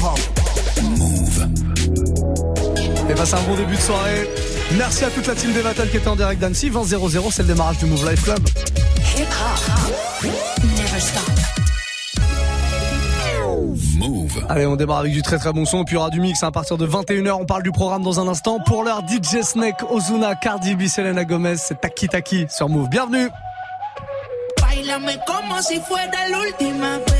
hip-hop. Move. Et bah c'est un bon début de soirée. Merci à toute la team des Vatal qui était en direct d'Annecy. 20-0-0, c'est le démarrage du Move Life Club. Move. Allez, on démarre avec du très très bon son. Puis il y aura du mix hein, à partir de 21h. On parle du programme dans un instant. Pour l'heure, DJ Snake, Ozuna, Cardi B, Selena Gomez, c'est Taki Taki sur Move. Bienvenue. Bailame como si fuera la última vez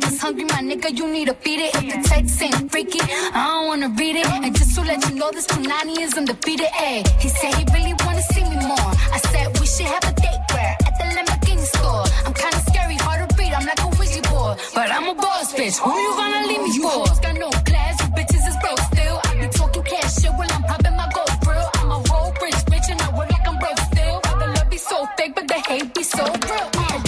My hungry, my nigga, you need to beat it. If the text ain't freaky, I don't wanna read it. And just to let you know, this Punani is undefeated. Ayy, he said he really wanna see me more. I said we should have a date where at the Lamborghini store. I'm kinda scary, hard to read. I'm like a Ouija board, but I'm a boss bitch. Who you gonna leave me for? You got no class, you bitches is broke still. I be talking cash shit while I'm popping my gold grill. I'm a whole rich bitch and I work like I'm broke still. The love be so fake, but the hate be so real. Mm.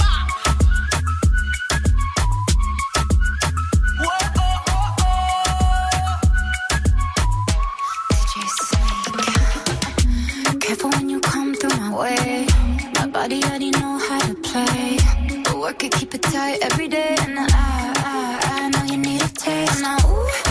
rumba. way. My body already know how to play. But work it, keep it tight every day. And I, I, I know you need a taste. Now, ooh,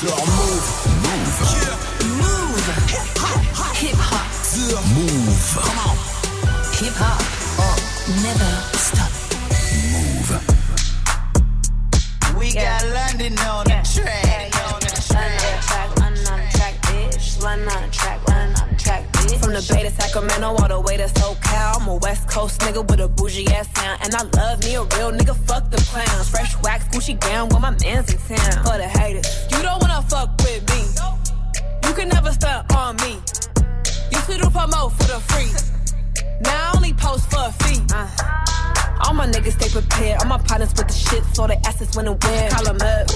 sur Move. Move. Yeah. Move. Hip hop. Hip hop. Move. Come on. to Sacramento, all the way to SoCal. I'm a West Coast nigga with a bougie ass sound. And I love me a real nigga, fuck the clowns. Fresh wax, Gucci gown, with my man's in town. For the haters, you don't wanna fuck with me. You can never stunt on me. You should promo for the free. Now I only post for a fee. Uh. All my niggas stay prepared. All my partners with the shit, so the assets when and where. Call them up.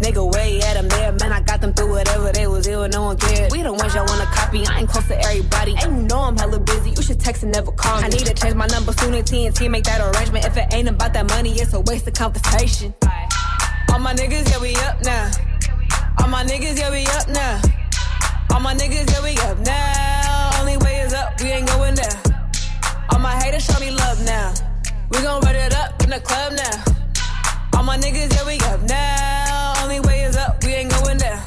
Nigga, way at them there. Man, I got them through whatever they was ill, no one cared. We the ones y'all wanna copy. I ain't close to everybody. And you know I'm hella busy. You should text and never call me. I need to change my number soon and TNT make that arrangement. If it ain't about that money, it's a waste of conversation. All my niggas, yeah, we up now. All my niggas, yeah, we up now. All my niggas, yeah, we up now. Only way is up, we ain't going down. All my haters show me love now. We gon' run it up in the club now. All my niggas, yeah, we up now. Only way is up, we ain't going down.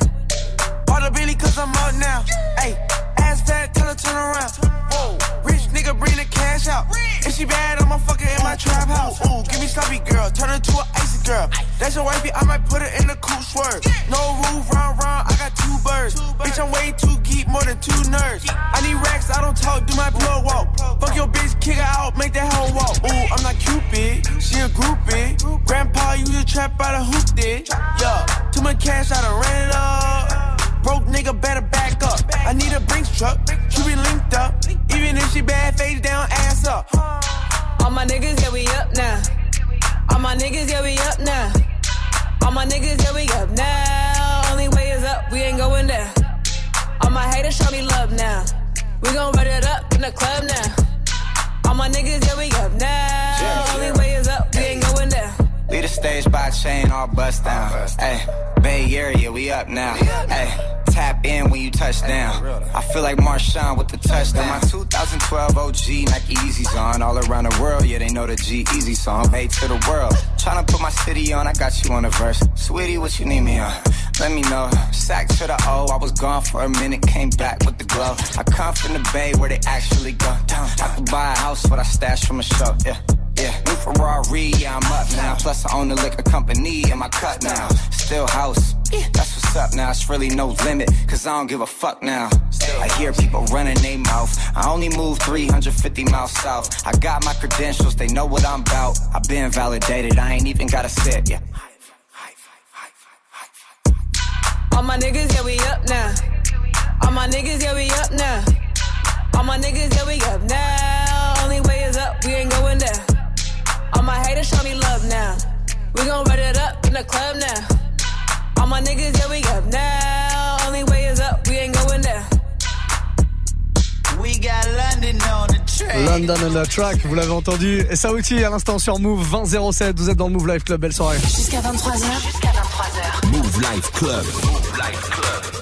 Bought a Billy cause I'm up now. Hey, ass fat, tell her turn around. Whoa, rich nigga, bring the cash out. Rich she bad, I'ma fuck her in my trap house. Ooh, give me sloppy girl, turn her to an icy girl. That's your wifey, I might put her in the cool swerve. No roof, round, round, I got two birds. Bitch, I'm way too geek, more than two nerds. I need racks, I don't talk, do my plug walk. Fuck your bitch, kick her out, make that hoe walk. Ooh, I'm not Cupid, she a groupie. Grandpa used a trap out a hoop did. Yeah, too much cash, I done ran it up. Broke nigga better back up. I need a Brinks truck, she be linked up. Even if she bad, face down, ass up. All my niggas, yeah, we up now. All my niggas, yeah, we up now. All my niggas, yeah, we up now. Only way is up, we ain't going down. All my haters show me love now. We gon' run it up in the club now. All my niggas, yeah, we up now. Only way is up, we ain't going down. Lead the stage by chain, all bust down. Hey, Bay Area, we up now. Hey tap in when you touch down. I feel like Marshawn with the touchdown. My 2012 OG Nike Yeezys on. All around the world, yeah, they know the G Easy song. Made to the world. Tryna put my city on, I got you on the verse. Sweetie, what you need me on? Let me know. Sack to the O, I was gone for a minute, came back with the glow. I come from the Bay where they actually go down. I could buy a house, but I stash from a show, yeah. Yeah, new Ferrari, yeah, I'm up now. Plus, I own the liquor company in my cut now. Still house, that's what's up now. It's really no limit, cause I don't give a fuck now. Still I hear people running their mouth. I only move 350 miles south. I got my credentials, they know what I'm about. I've been validated, I ain't even gotta sit, yeah. All my niggas, yeah, we up now. All my niggas, yeah, we up now. All my niggas, yeah, we up now. Only way is up, we ain't going down. All my haters show me love now. We gon' run it up in the club now. All my niggas, yeah, we up now. Only way is up, we ain't going down. We got London on the track. London on the track, vous l'avez entendu. Et ça aussi à l'instant sur Move 2007. Vous êtes dans le Move Life Club. Belle soirée. Jusqu'à 23h. Jusqu'à 23h. Move Life Club. Move Life Club.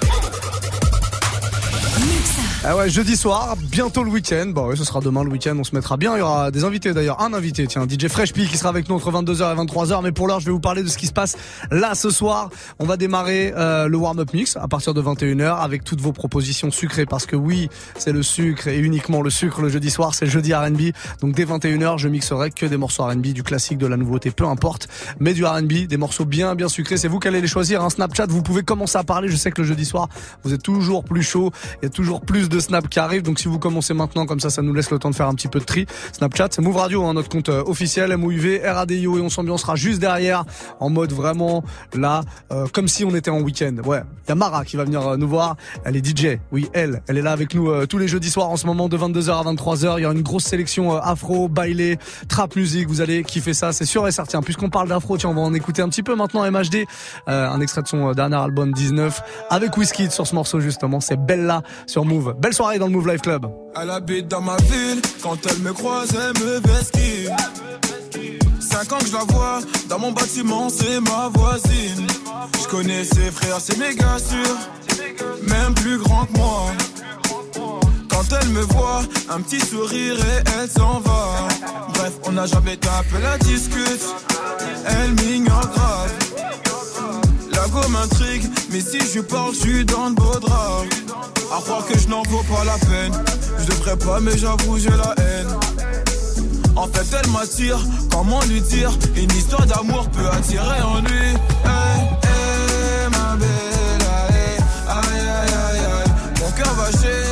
Ah ouais, jeudi soir, bientôt le week-end. Bon, ouais, ce sera demain le week-end, on se mettra bien. Il y aura des invités d'ailleurs. Un invité, tiens, DJ Fresh P qui sera avec nous entre 22h et 23h. Mais pour l'heure, je vais vous parler de ce qui se passe là ce soir. On va démarrer euh, le warm-up mix à partir de 21h avec toutes vos propositions sucrées. Parce que oui, c'est le sucre et uniquement le sucre le jeudi soir. C'est jeudi R&B. Donc dès 21h, je mixerai que des morceaux R&B, du classique, de la nouveauté, peu importe. Mais du R&B, des morceaux bien, bien sucrés. C'est vous qui allez les choisir. Un Snapchat, vous pouvez commencer à parler. Je sais que le jeudi soir, vous êtes toujours plus chaud. Il y a toujours plus de snaps qui arrivent. Donc si vous commencez maintenant, comme ça, ça nous laisse le temps de faire un petit peu de tri. Snapchat, c'est Move Radio, hein, notre compte euh, officiel, MOUV, RADIO, et on s'ambiancera juste derrière, en mode vraiment là, euh, comme si on était en week-end. Ouais, il y a Mara qui va venir euh, nous voir. Elle est DJ. Oui, elle, elle est là avec nous tous les jeudis soirs en ce moment de 22h à 23h. Il y a une grosse sélection afro, bailé, trap musique. Vous allez kiffer ça, c'est sûr et certain. Puisqu'on parle d'afro, tiens, on va en écouter un petit peu maintenant MHD, un extrait de son dernier album 19 avec Whiskey sur ce morceau justement. C'est Bella sur Move. Belle soirée dans le Move Life Club. Elle habite dans ma ville, quand elle me croise, elle me vesquille. Cinq ans que je la vois, dans mon bâtiment, c'est ma voisine. Je connais ses frères, c'est méga sûr, même plus grand que moi. Quand elle me voit, un petit sourire et elle s'en va. Bref, on n'a jamais tapé la discute, elle m'ignore grave. M'intrigue, mais si je parle, je suis dans de beaux draps. À croire que je n'en vaux pas la peine. Je devrais pas, mais j'avoue, j'ai la haine. En fait, elle m'attire, comment lui dire? Une histoire d'amour peut attirer en lui. Hey, hey, ma belle, aïe, aïe, aïe, aïe. Mon cœur va chez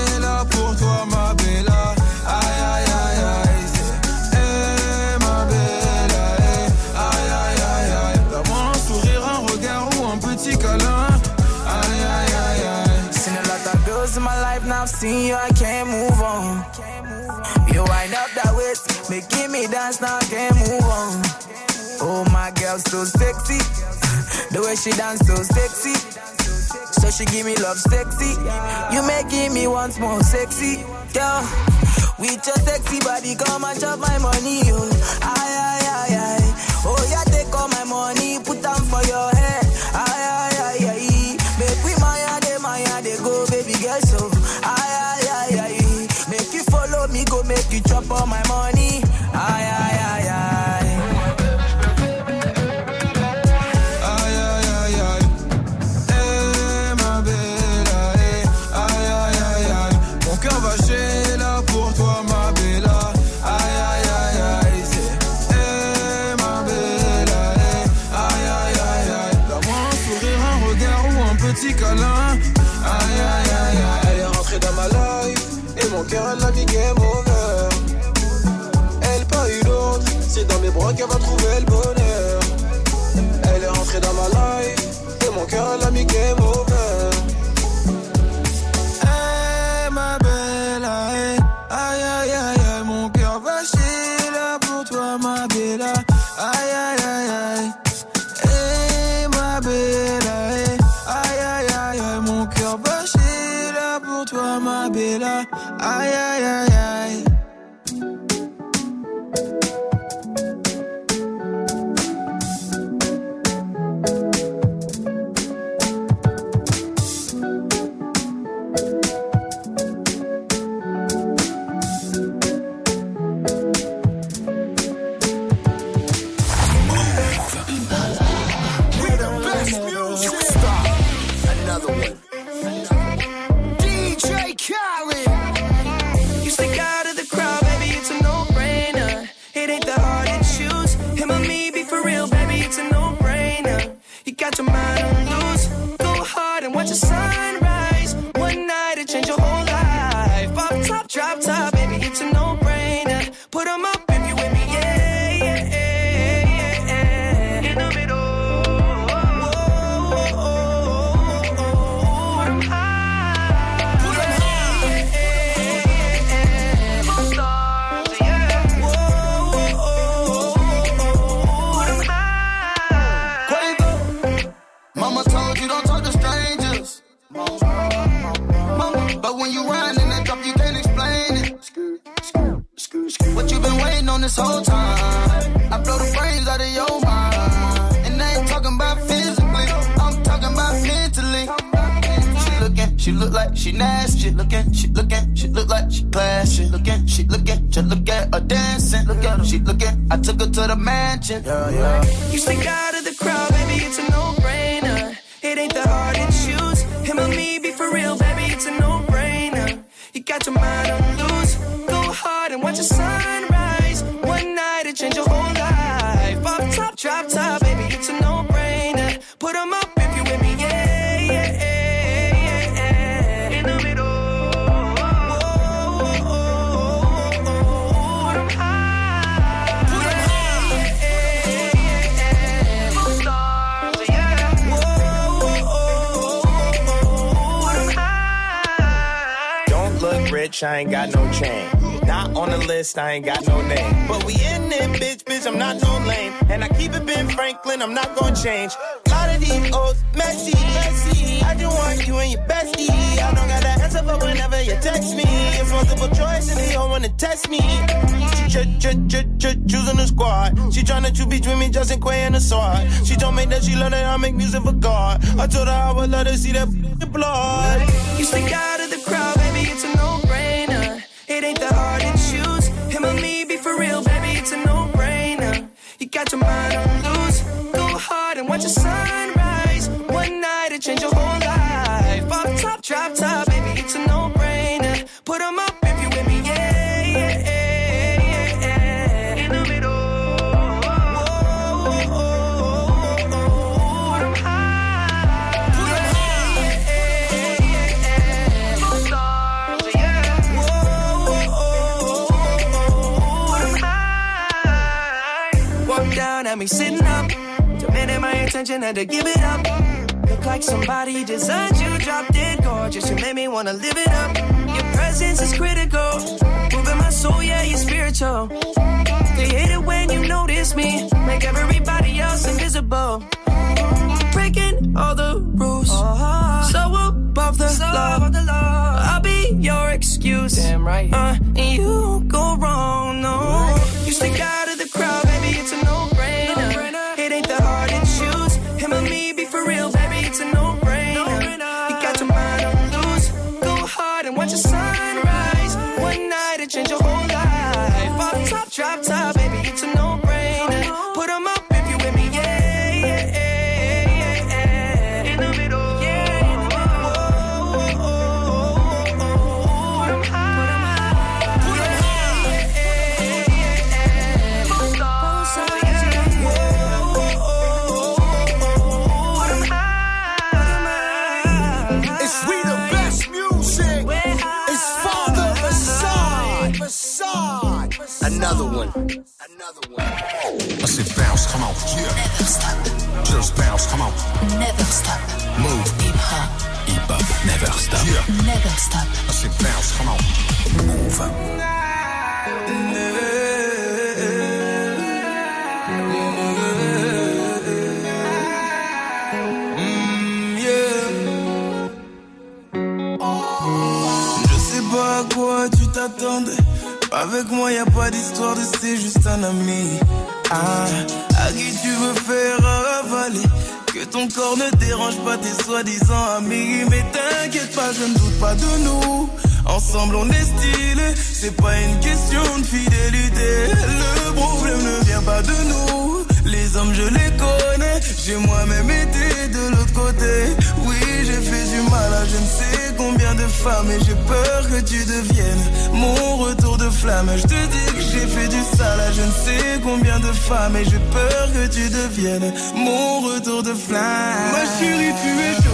seen you, I can't move on. You wind up that waist, making me dance, now I can't move on. Oh, my girl, so sexy. The way she dance, so sexy. So she give me love sexy. You making me once more sexy. Girl, with your sexy body, come and chop my money. Oh, aye, aye, aye, aye. Oh, yeah, take all my money, put them for your Girl, let me get watching. Yeah, yeah. chain. Not on the list, I ain't got no name. But we in it, bitch, bitch, I'm not no lame. And I keep it Ben Franklin, I'm not gonna change. A lot of these old messy, messy. I just want you and your bestie. I don't gotta answer for whenever you text me. It's multiple choice and they all wanna test me. Choosing the squad. She tryna choose between me, Justin Quay, and the sword. She told me that she learned that I make music for God. I told her I would let her see that blood. You stick out of the crowd, baby, it's a no it ain't that hard attention, had to give it up. Look like somebody designed you, drop dead gorgeous. You made me wanna live it up. Your presence is critical, moving my soul, yeah, you're spiritual. They hate it when you notice me, make everybody else invisible. Breaking all the rules, uh-huh. so above the law. I'll be your excuse, damn right. Uh, and you don't go wrong, no. You stick out. top, top. Soi-disant amis. Mais t'inquiète pas, je ne doute pas de nous. Ensemble, on est stylé. C'est pas une question de fidélité. Le problème ne vient pas de nous. Les je les connais. J'ai moi-même été de l'autre côté. Oui, j'ai fait du mal à je ne sais combien de femmes. Et j'ai peur que tu deviennes mon retour de flamme. Je te dis que j'ai fait du sale à je ne sais combien de femmes. Et j'ai peur que tu deviennes mon retour de flamme. Ma chérie, tu es.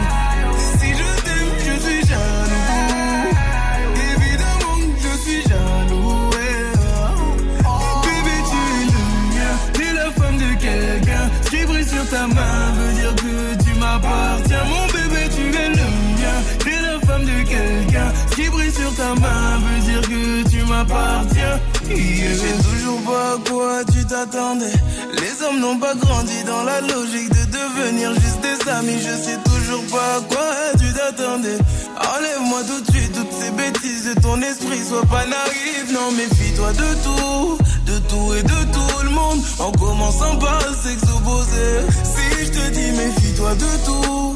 Ta main veut dire que tu m'appartiens. Mon bébé, tu es le mien. T'es la femme de quelqu'un. Ce qui brille sur ta main veut dire que tu m'appartiens. Yeah. Je sais toujours pas quoi Les hommes n'ont pas grandi dans la logique de devenir juste des amis. Je sais toujours pas à quoi tu t'attendais. Enlève-moi tout de suite toutes ces bêtises de ton esprit. Sois pas naïf, non, méfie-toi de tout. De tout et de tout le monde. En commençant par opposé. Si je te dis méfie-toi de tout.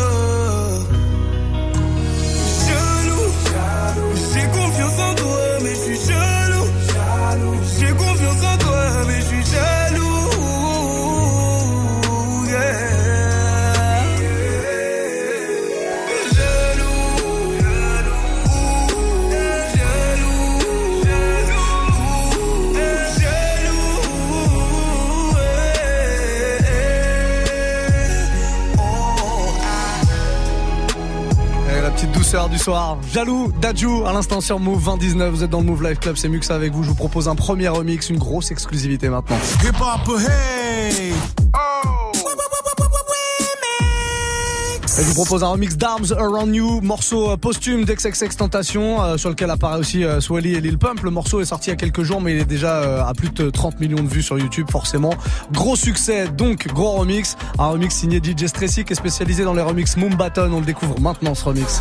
Du soir. Jaloux, Dadju, à l'instant sur Move 2019. Vous êtes dans le Move Life Club, c'est Muxa avec vous. Je vous propose un premier remix, une grosse exclusivité maintenant. Hip hop, hey! Je vous propose un remix d'Arms Around You, morceau euh, posthume d'XXX Tentation, euh, sur lequel apparaît aussi euh, Swally et Lil Pump. Le morceau est sorti il y a quelques jours, mais il est déjà à plus de 30 millions de vues sur YouTube, forcément. Gros succès, donc gros remix. Un remix signé DJ Stressy qui est spécialisé dans les remix Moombaton. On le découvre maintenant ce remix.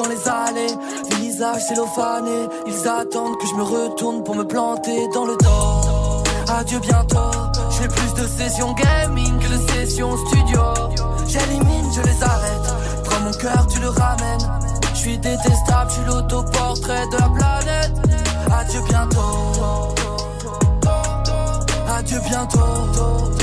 dans les allées, visage cellophané. Ils attendent que je me retourne pour me planter dans le dos. Adieu bientôt, j'ai plus de sessions gaming que de sessions studio. J'élimine, je les arrête. Prends mon cœur, tu le ramènes. Je suis détestable, je suis l'autoportrait de la planète. Adieu bientôt. Adieu bientôt.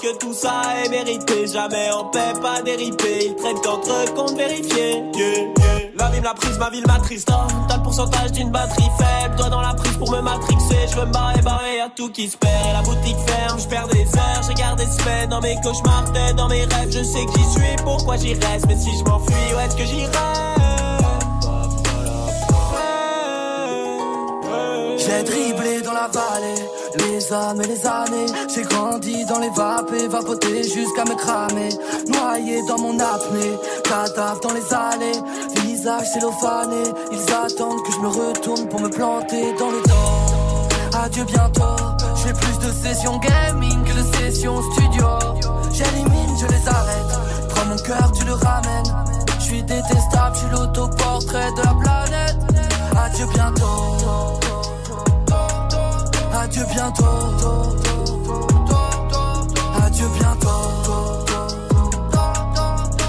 Est-ce que tout ça est mérité Jamais en paix, pas déripé. Ils traînent qu'entre comptes vérifiés. Yeah, yeah. La vie me l'a prise, ma ville m'attriste. T'as le pourcentage d'une batterie faible. Toi dans la prise pour me matrixer. Je veux me barrer, barrer, y'a tout qui se perd. Et la boutique ferme, je perds des heures. J'ai gardé semaines dans mes cauchemars, dans mes rêves. Je sais que j'y suis, pourquoi j'y reste? Mais si je m'enfuis, où est-ce que j'irai? J'ai dribblé dans la vallée, les âmes et les années. J'ai grandi dans les vapes vapoté jusqu'à me cramer. Noyé dans mon apnée, cadavre dans les allées. Visage cellophané, ils attendent que je me retourne pour me planter dans le dos. Adieu bientôt, je fais plus de sessions gaming que de sessions studio. J'élimine, je les arrête. Prends mon cœur, tu le ramènes. Je suis détestable, je suis l'autoportrait de la planète. Adieu bientôt. Adieu bientôt. Adieu bientôt.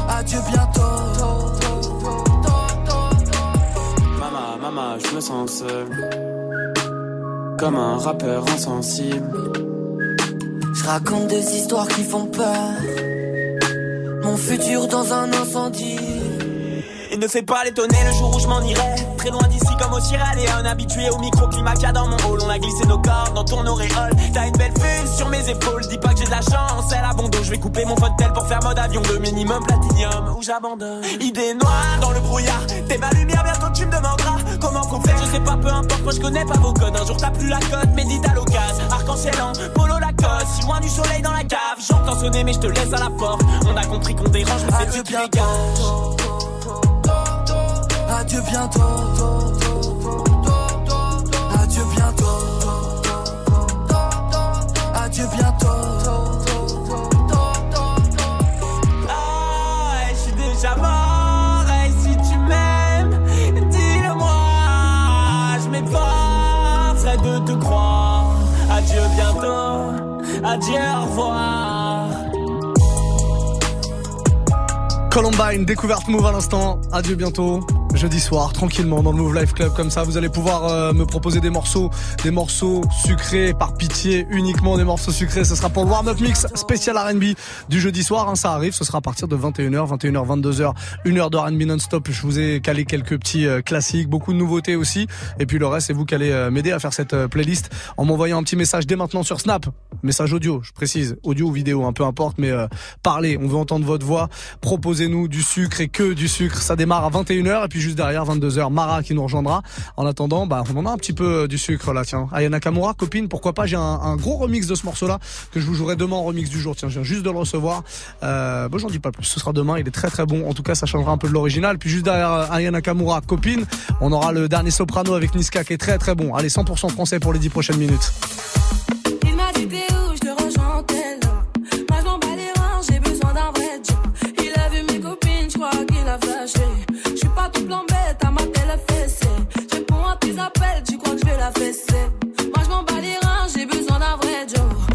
Adieu bientôt. Maman, maman, je me sens seul. Comme un rappeur insensible. Je raconte des histoires qui font peur. Mon futur dans un incendie. Il ne fait pas l'étonner le jour où je m'en irai. Très loin d'ici comme au Sierra Leone. Habitué au microclimat qu'il y a dans mon hall. On a glissé nos corps dans ton auréole. T'as une belle vue sur mes épaules. Dis pas que j'ai de la chance, c'est la bondo. Je vais couper mon fauteuil pour faire mode avion. Le minimum platinium où j'abandonne? Idée noire dans le brouillard. T'es ma lumière, bientôt tu me demanderas comment qu'on fait. Je sais pas, peu importe, moi je connais pas vos codes. Un jour t'as plus la cote, médite à l'occasion. Arc-en-ciel en polo Lacoste. Si loin du soleil dans la cave. J'entends sonner, mais je te laisse à la porte. On a compris qu'on dérange, mais c'est Dieu qui dégage. Adieu bientôt. Adieu bientôt. Adieu bientôt. Ah, je suis déjà mort. Et si tu m'aimes, dis-le-moi. Je m'efforcerai de te croire. Adieu bientôt. Adieu, au revoir. Columbine, découverte Move à l'instant. Adieu bientôt. Jeudi soir, tranquillement dans le Move Life Club comme ça, vous allez pouvoir euh, me proposer des morceaux, des morceaux sucrés par pitié, uniquement des morceaux sucrés. Ce sera pour le warm-up mix spécial R&B du jeudi soir. hein, ça arrive, ce sera à partir de 21h, 21h, 22h, une heure de R&B non-stop. Je vous ai calé quelques petits euh, classiques, beaucoup de nouveautés aussi. Et puis le reste, c'est vous qui allez euh, m'aider à faire cette euh, playlist en m'envoyant un petit message dès maintenant sur Snap, message audio, je précise, audio ou vidéo, un peu importe, mais euh, parlez. On veut entendre votre voix. Proposez-nous du sucre et que du sucre. Ça démarre à 21h et puis derrière 22h, Mara qui nous rejoindra. En attendant, bah on en a un petit peu du sucre là. Tiens, Aya Nakamura, copine, pourquoi pas J'ai un, gros remix de ce morceau-là que je vous jouerai demain en remix du jour. Tiens, je viens juste de le recevoir. Euh, bon, j'en dis pas plus. Ce sera demain. Il est très très bon. En tout cas, ça changera un peu de l'original. Puis juste derrière euh, Aya Nakamura, copine, on aura le dernier soprano avec Niska qui est très très bon. Allez, 100% français pour les 10 prochaines minutes. Il a vu mes copines. Tu crois que je vais la fesser? Moi je m'en bats les reins, j'ai besoin d'un vrai job.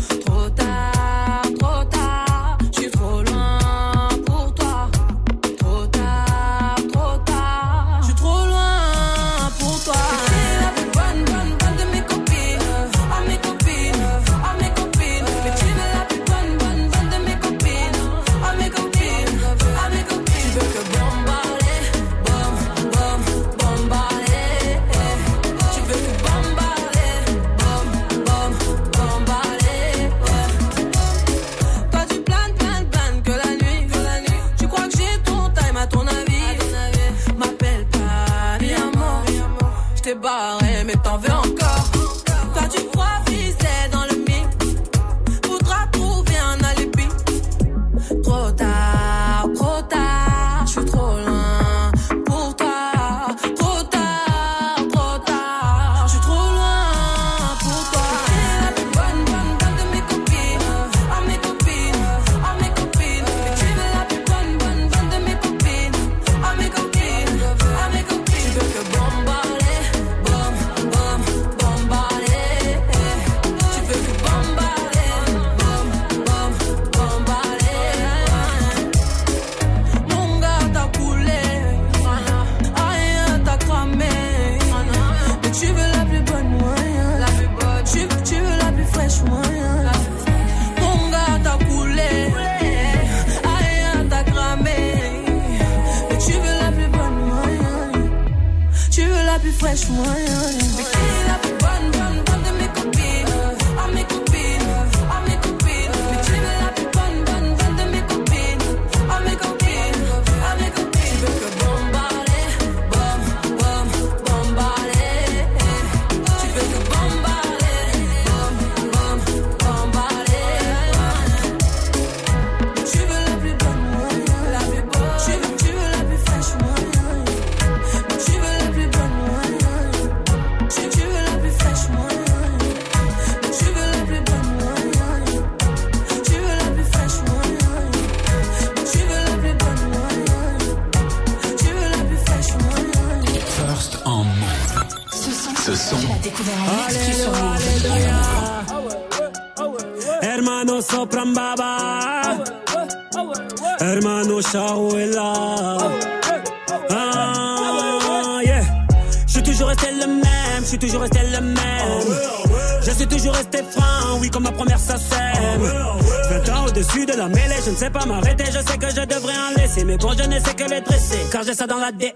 20 ans au-dessus de la mêlée, je ne sais pas m'arrêter Je sais que je devrais en laisser Mais bon je ne sais que les dresser Car j'ai ça dans l'ADN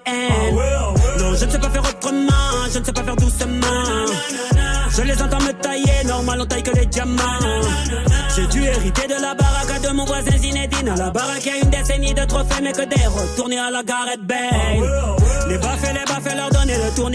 Non je ne sais pas faire autrement Je ne sais pas faire doucement je les entends me tailler, normal on taille que les diamants. J'ai dû hériter de la baraque de mon voisin Zinedine. À la baraque, y a une décennie de trophées, mais que des retournés à la Gareth Bale.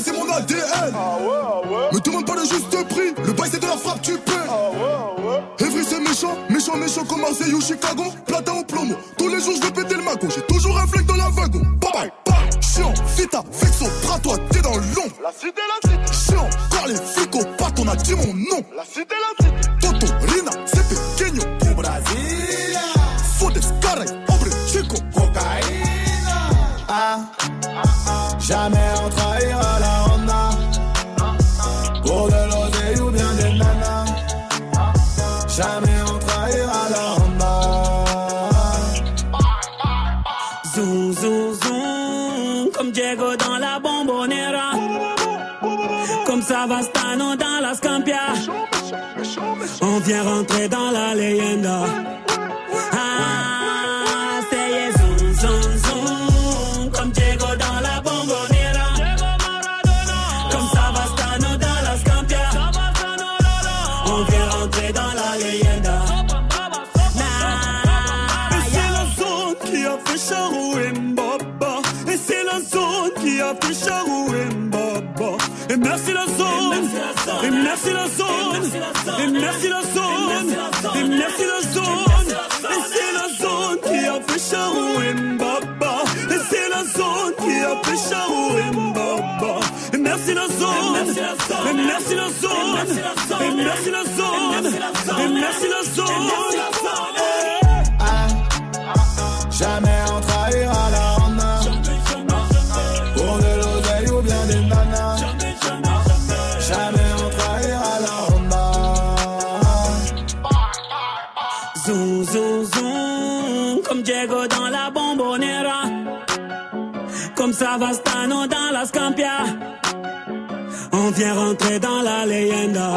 Bijouterie, j'ai pas laissé mon ADN. Me demande pas le juste prix, le bail c'est de la frappe, tu paies. Evry c'est méchant, méchant, méchant comme Marseille ou Chicago. Platin au plomo, tous les jours je vais péter le magot. J'ai toujours un flingue dans la wagon. Bye bye, bye. Chiant, vita, vexo, toi t'es dans l'ombre. La cité, la cité. Chiant, car les flics au pat, on a dit mon nom. La cité, la merci la zone. Et merci la zone. Jamais on trahira la Honda. Pour de l'oseille ou bien des nanas. Jamais on trahira la Honda. Zoom, zoom, zoom, comme Diego dans la bombonera. Comme Savastano dans la Scampia. On vient rentrer dans la leyenda.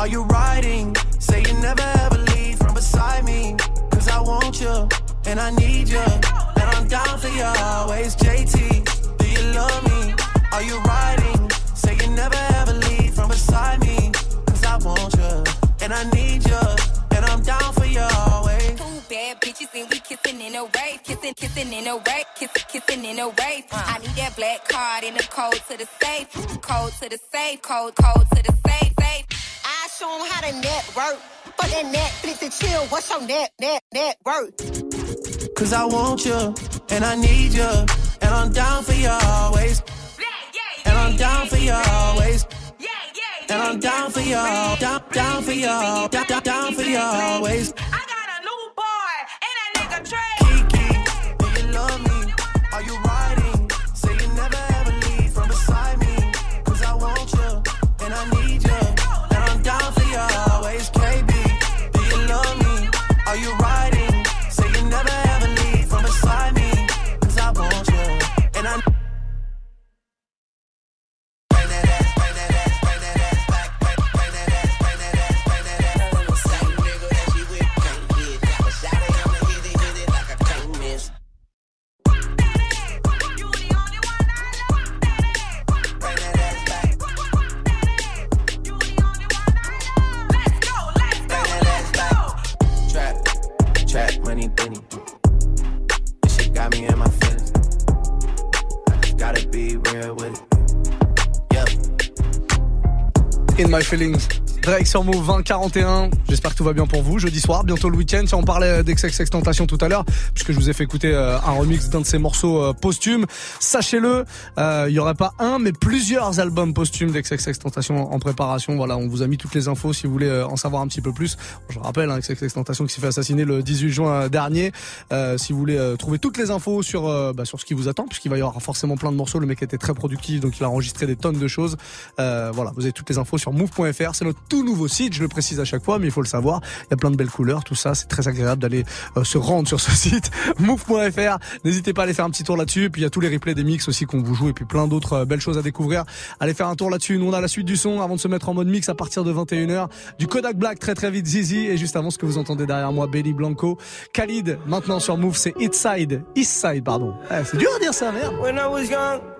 Are you riding? Say you never ever leave from beside me. Cause I want you, and I need you, and I'm down for you always. JT, do you love me? Are you riding? Say you never ever leave from beside me. Cause I want you, and I need you, and I'm down for you always. Two bad bitches and we kissing in a wave, kissing, kissing in a wave, kissing, kissing in a wave. I need that black card in the code to the safe, code to the safe, code, code to the safe, show 'em how to network. For that Netflix and chill, what's your net, net, net worth? Cause I want you, and I need you, and I'm down for you always. And I'm down for you always. And I'm down for you, down, down for you, down, down for you always. Feelings. Drake sur Move 2041. J'espère que tout va bien pour vous. Jeudi soir, bientôt le week-end. Si on parlait d'XXX Tentation tout à l'heure, puisque je vous ai fait écouter euh, un remix d'un de ses morceaux euh, posthumes. Sachez-le, euh, il y aurait pas un, mais plusieurs albums posthumes d'XXX Tentation en préparation. Voilà, on vous a mis toutes les infos si vous voulez euh, en savoir un petit peu plus. Je rappelle, hein, XXX Tentation qui s'est fait assassiner le 18 juin dernier. Euh, si vous voulez euh, trouver toutes les infos sur euh, bah, sur ce qui vous attend, puisqu'il va y avoir forcément plein de morceaux. Le mec était très productif, donc il a enregistré des tonnes de choses. Euh, voilà, vous avez toutes les infos sur move.fr. C'est notre tout nouveau site, je le précise à chaque fois, mais il faut le savoir. Il y a plein de belles couleurs, tout ça. C'est très agréable d'aller euh, se rendre sur ce site, move.fr. N'hésitez pas à aller faire un petit tour là-dessus. Puis il y a tous les replays des mix aussi qu'on vous joue, et puis plein d'autres euh, belles choses à découvrir. Allez faire un tour là-dessus. Nous on a la suite du son avant de se mettre en mode mix à partir de 21h. Du Kodak Black très très vite Zizi et juste avant ce que vous entendez derrière moi, Belly Blanco, Khalid. Maintenant sur Move, c'est East Side, East Side pardon. Eh, c'est dur à dire ça, merde.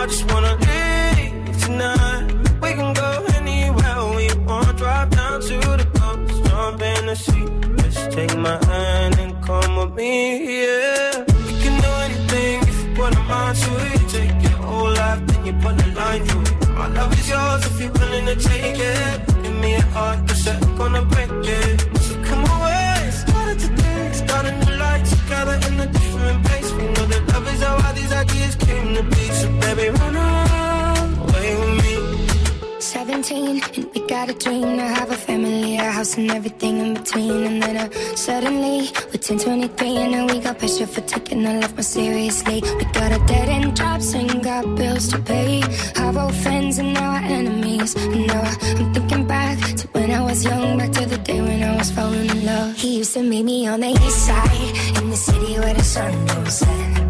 You I just wanna leave tonight. We can go anywhere we want. Drive down to the coast, jump in the sea. Just take my hand and come with me, yeah. We can do anything if you put a mind to it. Take your whole life, then you put a line through it. My love is yours if you're willing to take it. Give me a heart, cause I'm gonna break it. So come away, start it today. Start a new life together in. We love all these ideas came to be. So baby, run away with me. 17 and we got a dream to have a family, a house and everything in between. And then uh, suddenly we're 10, 23 and now we got pressure for taking our life more seriously. We got a dead end jobs and got bills to pay. Our old friends and now our enemies. And now I, I'm thinking back to when I was young, back to the day when I was falling in love. He used to meet me on the east side in the city where the sun don't set.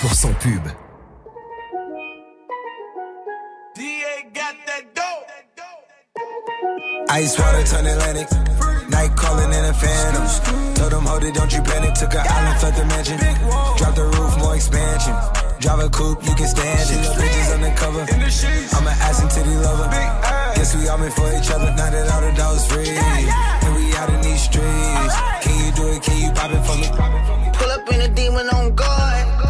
0% pub. Ice water turn Atlantic. Night calling in a phantom. Told them, hold it, don't you panic. Took an island, fled the mansion. Drop the roof, more expansion. Drive a coupe, you can stand it. Bitches undercover. I'm an ass and titty lover. Guess we all meant for each other. Now that all the dogs free. And we out in these streets. Can you do it? Can you pop it for me? Pull up in a demon on guard.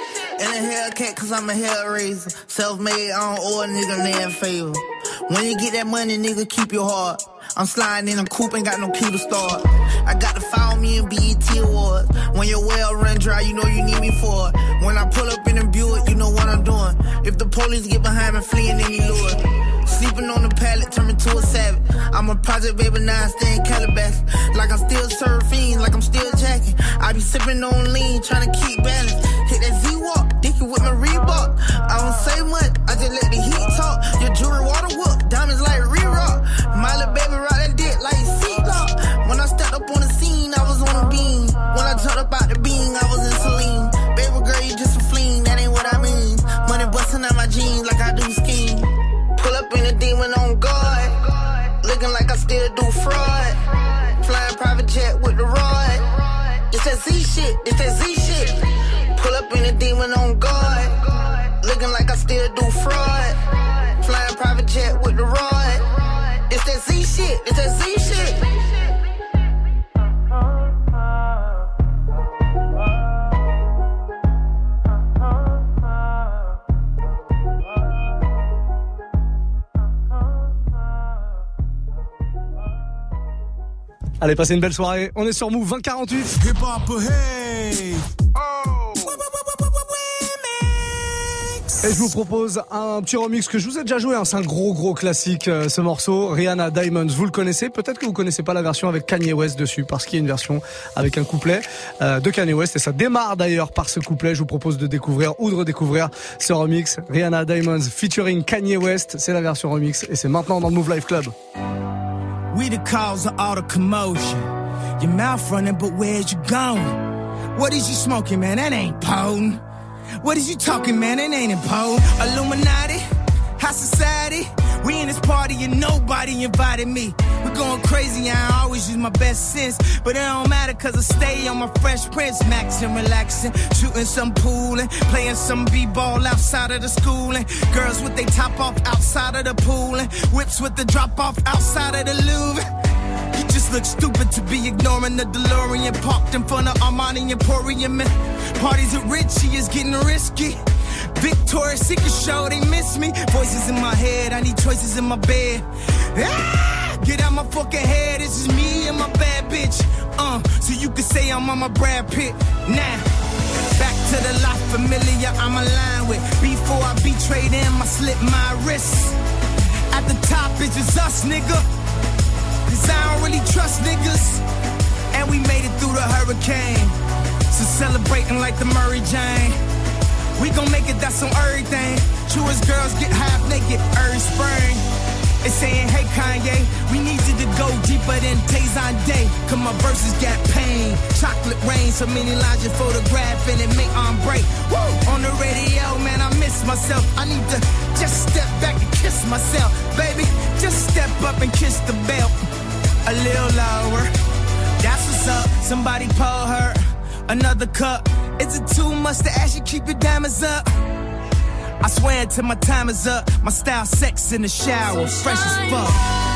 In a Hellcat, cause I'm a hellraiser. Self made, I don't owe a nigga land favor. When you get that money, nigga, keep your heart. I'm sliding in a coupe, ain't got no key to start. I got to follow me in BET Awards. When your well run dry, you know you need me for it. When I pull up in a Buick, you know what I'm doing. If the police get behind me, fleeing any lure. Sleeping on the pallet, turn me to a savage. I'm a project baby, now I stay in Calabash. Like I'm still surfing, like I'm still jacking. I be sipping on lean, trying to keep balance. Hit that Z-Walk, dicky with my Reebok. I don't say much, I just let the heat talk. Demon on guard. Looking like I still do fraud. Flying private jet with the rod. It's that Z shit, it's that Z shit. Allez, passez une belle soirée. On est sur Move 2048. Et je vous propose un petit remix que je vous ai déjà joué. hein. C'est un gros gros classique euh, ce morceau. Rihanna Diamonds, vous le connaissez. Peut-être que vous connaissez pas la version avec Kanye West dessus, parce qu'il y a une version avec un couplet euh, de Kanye West. Et ça démarre d'ailleurs par ce couplet. Je vous propose de découvrir ou de redécouvrir ce remix. Rihanna Diamonds featuring Kanye West. C'est la version remix et c'est maintenant dans le Move Life Club. We the cause of all the commotion. Your mouth running, but where's you? What is you smoking, man? That ain't. What is you talking, man? It ain't important. Illuminati, high society. We in this party and nobody invited me. We going crazy, I always use my best sense. But it don't matter cause I stay on my fresh prince. Maxing, relaxing, shooting some pool and playing some b-ball outside of the school. And girls with they top off outside of the pool. And whips with the drop off outside of the Louvre. Just look stupid to be ignoring the DeLorean parked in front of Armani Emporium. And parties at Richie is getting risky. Victoria's Secret show, they miss me. Voices in my head, I need choices in my bed. Ah, get out my fucking head, this is me and my bad bitch. Uh, so you can say I'm on my Brad Pitt. Now, back to the life familiar I'm aligned with. Before I betrayed them, I slit my wrists. At the top, it's just us, nigga. Cause I don't really trust niggas. And we made it through the hurricane. So celebrating like the Murray Jane. We gon' make it, that's on everything. Truest girls get half naked every spring. They saying, hey Kanye, we need you to go deeper than Tazon Day. Cause my verses got pain. Chocolate rain, so many lines you photograph and it make on break. Woo! On the radio, man, I miss myself. I need to just step back and kiss myself. Baby, just step up and kiss the belt. A little lower. That's what's up. Somebody pull her another cup. Is it too much to ask you keep your diamonds up? I swear until my time is up. My style sex in the shower, fresh as fuck.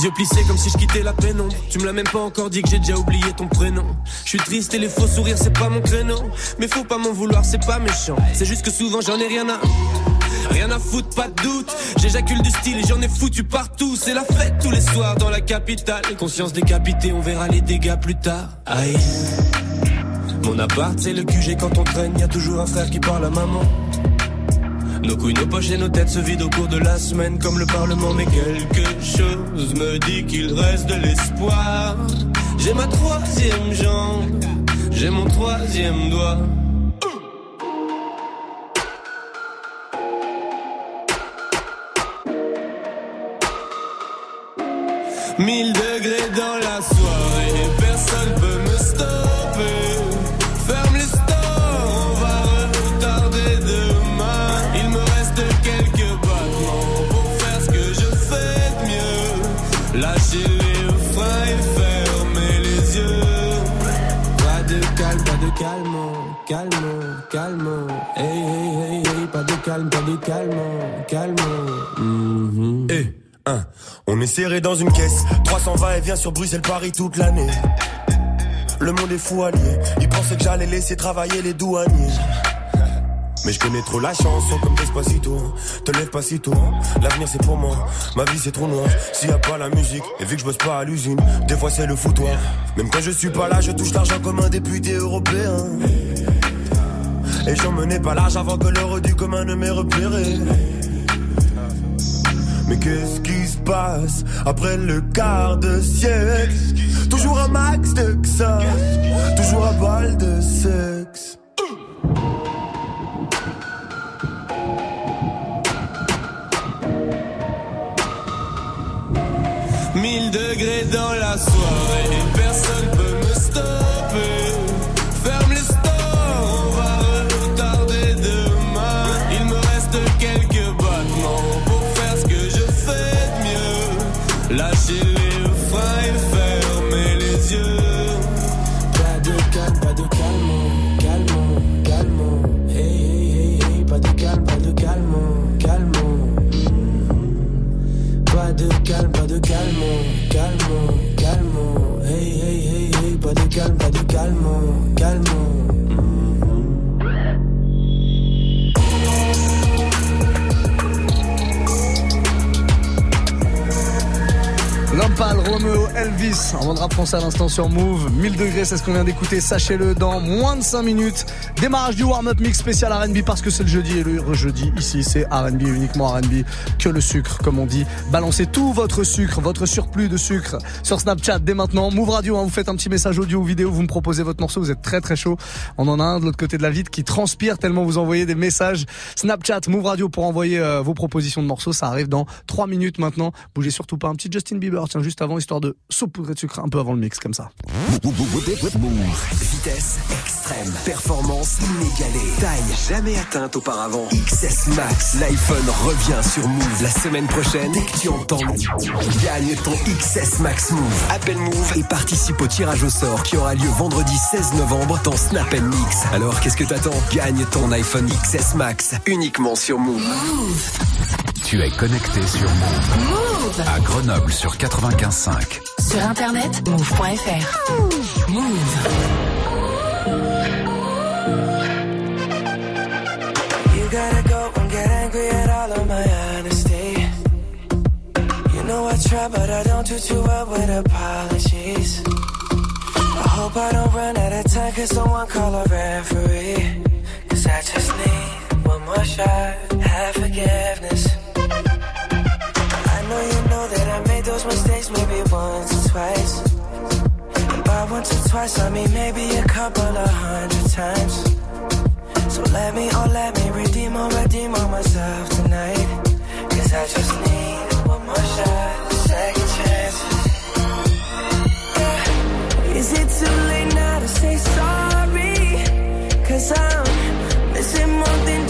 Les yeux plissés comme si je quittais la pénombre. Tu me l'as même pas encore dit que j'ai déjà oublié ton prénom. Je suis triste et les faux sourires, c'est pas mon créneau. Mais faut pas m'en vouloir, c'est pas méchant. C'est juste que souvent j'en ai rien à. Rien à foutre, pas de doute. J'éjacule du style et j'en ai foutu partout. C'est la fête tous les soirs dans la capitale. Conscience décapitée, on verra les dégâts plus tard. Aïe. Mon appart, c'est le QG quand on traîne. Y a toujours un frère qui parle à maman. Nos couilles, nos poches et nos têtes se vident au cours de la semaine comme le Parlement. Mais quelque chose me dit qu'il reste de l'espoir. J'ai ma troisième jambe, j'ai mon troisième doigt. Mille degrés dans calme, de calme, calme. Eh, hein, on est serré dans une caisse. 300 va et vient sur Bruxelles-Paris toute l'année. Le monde est fou allié. Ils pensaient que j'allais laisser travailler les douaniers. Mais je connais trop la chanson comme Despacito Te lève pas si tôt L'avenir c'est pour moi Ma vie c'est trop noir S'il y a pas la musique Et vu que je bosse pas à l'usine Des fois c'est le foutoir Même quand je suis pas là Je touche l'argent comme un député européen Et j'en menais pas large avant que l'heure du commun ne m'ait repéré mais qu'est-ce qui se passe après le quart de siècle? Toujours un max de ça, toujours un balle de sexe. Mille degrés dans la soirée, personne peut me stopper. me Elvis, en de rap français à l'instant sur Move. 1000 degrés, c'est ce qu'on vient d'écouter, sachez-le, dans moins de 5 minutes. Démarrage du warm-up mix spécial R&B parce que c'est le jeudi et le jeudi ici c'est R&B, uniquement R&B, que le sucre comme on dit. Balancez tout votre sucre, votre surplus de sucre sur Snapchat dès maintenant. Move Radio, hein, vous faites un petit message audio ou vidéo, vous me proposez votre morceau, vous êtes très très chaud. On en a un de l'autre côté de la vitre qui transpire tellement vous envoyez des messages. Snapchat, Move Radio pour envoyer euh, vos propositions de morceaux, ça arrive dans 3 minutes maintenant. Bougez surtout pas un petit Justin Bieber, tiens juste avant, histoire de saupoudrer de sucre un peu avant le mix comme ça. Move. Vitesse extrême. Performance inégalée. Taille jamais atteinte auparavant. XS Max. L'iPhone revient sur Move la semaine prochaine. Dès que tu entends, gagne ton XS Max Move. Appelle Move et participe au tirage au sort qui aura lieu vendredi 16 novembre dans Snap Mix. Alors qu'est-ce que t'attends? Gagne ton iPhone XS Max uniquement sur Move. Tu es connecté sur Move. Move À Grenoble sur 95.5. Sur internet, move.fr. Move. You gotta go and get angry at all of my honesty. You know I try, but I don't do too well with apologies. I hope I don't run out of time, cause someone call a referee. Cause I just need one more shot, have forgiveness. Maybe once or twice. And by once or twice, I mean maybe a couple of hundred times. So let me, oh let me redeem or redeem on myself tonight. Cause I just need one more shot, second chance. Yeah. Is it too late now to say sorry? Cause I'm missing more than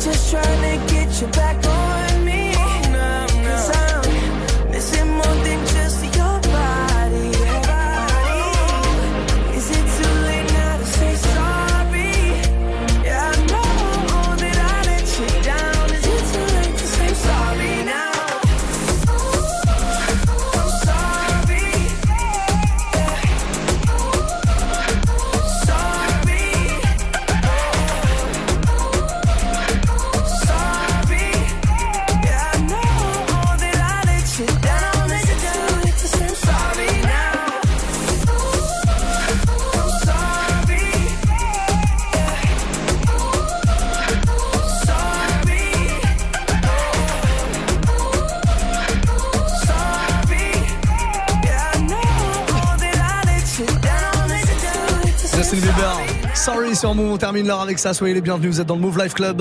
Just trying to get you back on sur Move, on termine l'heure avec ça. Soyez les bienvenus, vous êtes dans le Move Life Club.